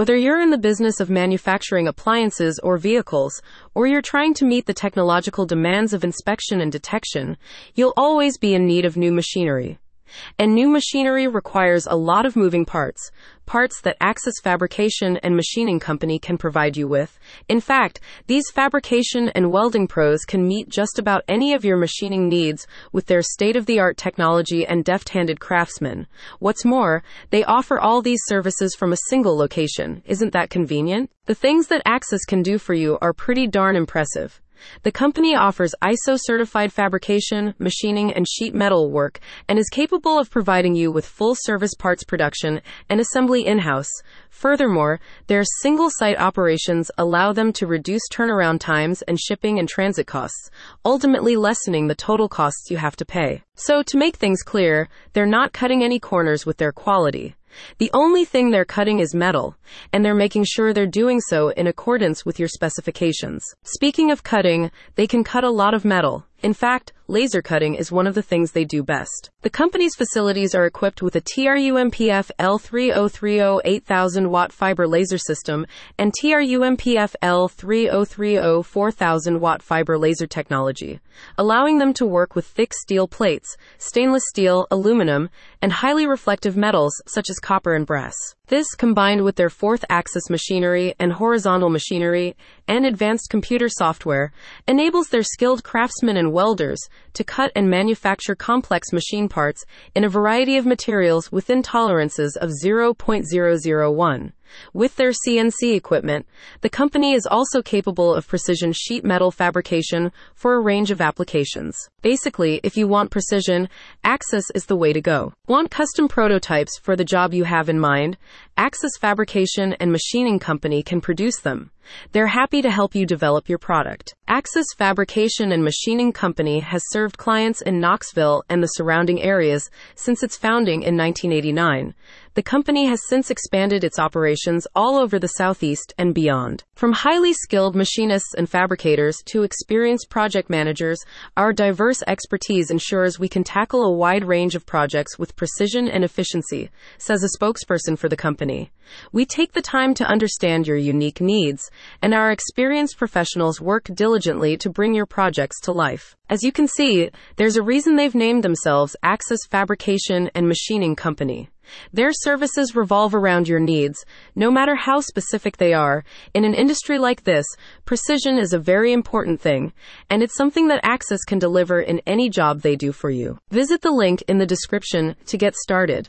Whether you're in the business of manufacturing appliances or vehicles, or you're trying to meet the technological demands of inspection and detection, you'll always be in need of new machinery. And new machinery requires a lot of moving parts, parts that Axis Fabrication and Machining Company can provide you with. In fact, these fabrication and welding pros can meet just about any of your machining needs with their state of the art technology and deft handed craftsmen. What's more, they offer all these services from a single location. Isn't that convenient? The things that Axis can do for you are pretty darn impressive. The company offers ISO certified fabrication, machining, and sheet metal work and is capable of providing you with full service parts production and assembly in house. Furthermore, their single site operations allow them to reduce turnaround times and shipping and transit costs, ultimately lessening the total costs you have to pay. So, to make things clear, they're not cutting any corners with their quality. The only thing they're cutting is metal, and they're making sure they're doing so in accordance with your specifications. Speaking of cutting, they can cut a lot of metal. In fact, laser cutting is one of the things they do best. The company's facilities are equipped with a TRUMPF L3030 8000 watt fiber laser system and TRUMPF L3030 4000 watt fiber laser technology, allowing them to work with thick steel plates, stainless steel, aluminum, and highly reflective metals such as copper and brass. This, combined with their fourth axis machinery and horizontal machinery and advanced computer software, enables their skilled craftsmen and welders to cut and manufacture complex machine parts in a variety of materials within tolerances of 0.001. With their CNC equipment, the company is also capable of precision sheet metal fabrication for a range of applications. Basically, if you want precision, Axis is the way to go. Want custom prototypes for the job you have in mind? Axis Fabrication and Machining Company can produce them. They're happy to help you develop your product. Axis Fabrication and Machining Company has served clients in Knoxville and the surrounding areas since its founding in 1989. The company has since expanded its operations all over the Southeast and beyond. From highly skilled machinists and fabricators to experienced project managers, our diverse expertise ensures we can tackle a wide range of projects with precision and efficiency, says a spokesperson for the company. We take the time to understand your unique needs, and our experienced professionals work diligently to bring your projects to life. As you can see, there's a reason they've named themselves Axis Fabrication and Machining Company. Their services revolve around your needs, no matter how specific they are. In an industry like this, precision is a very important thing, and it's something that Axis can deliver in any job they do for you. Visit the link in the description to get started.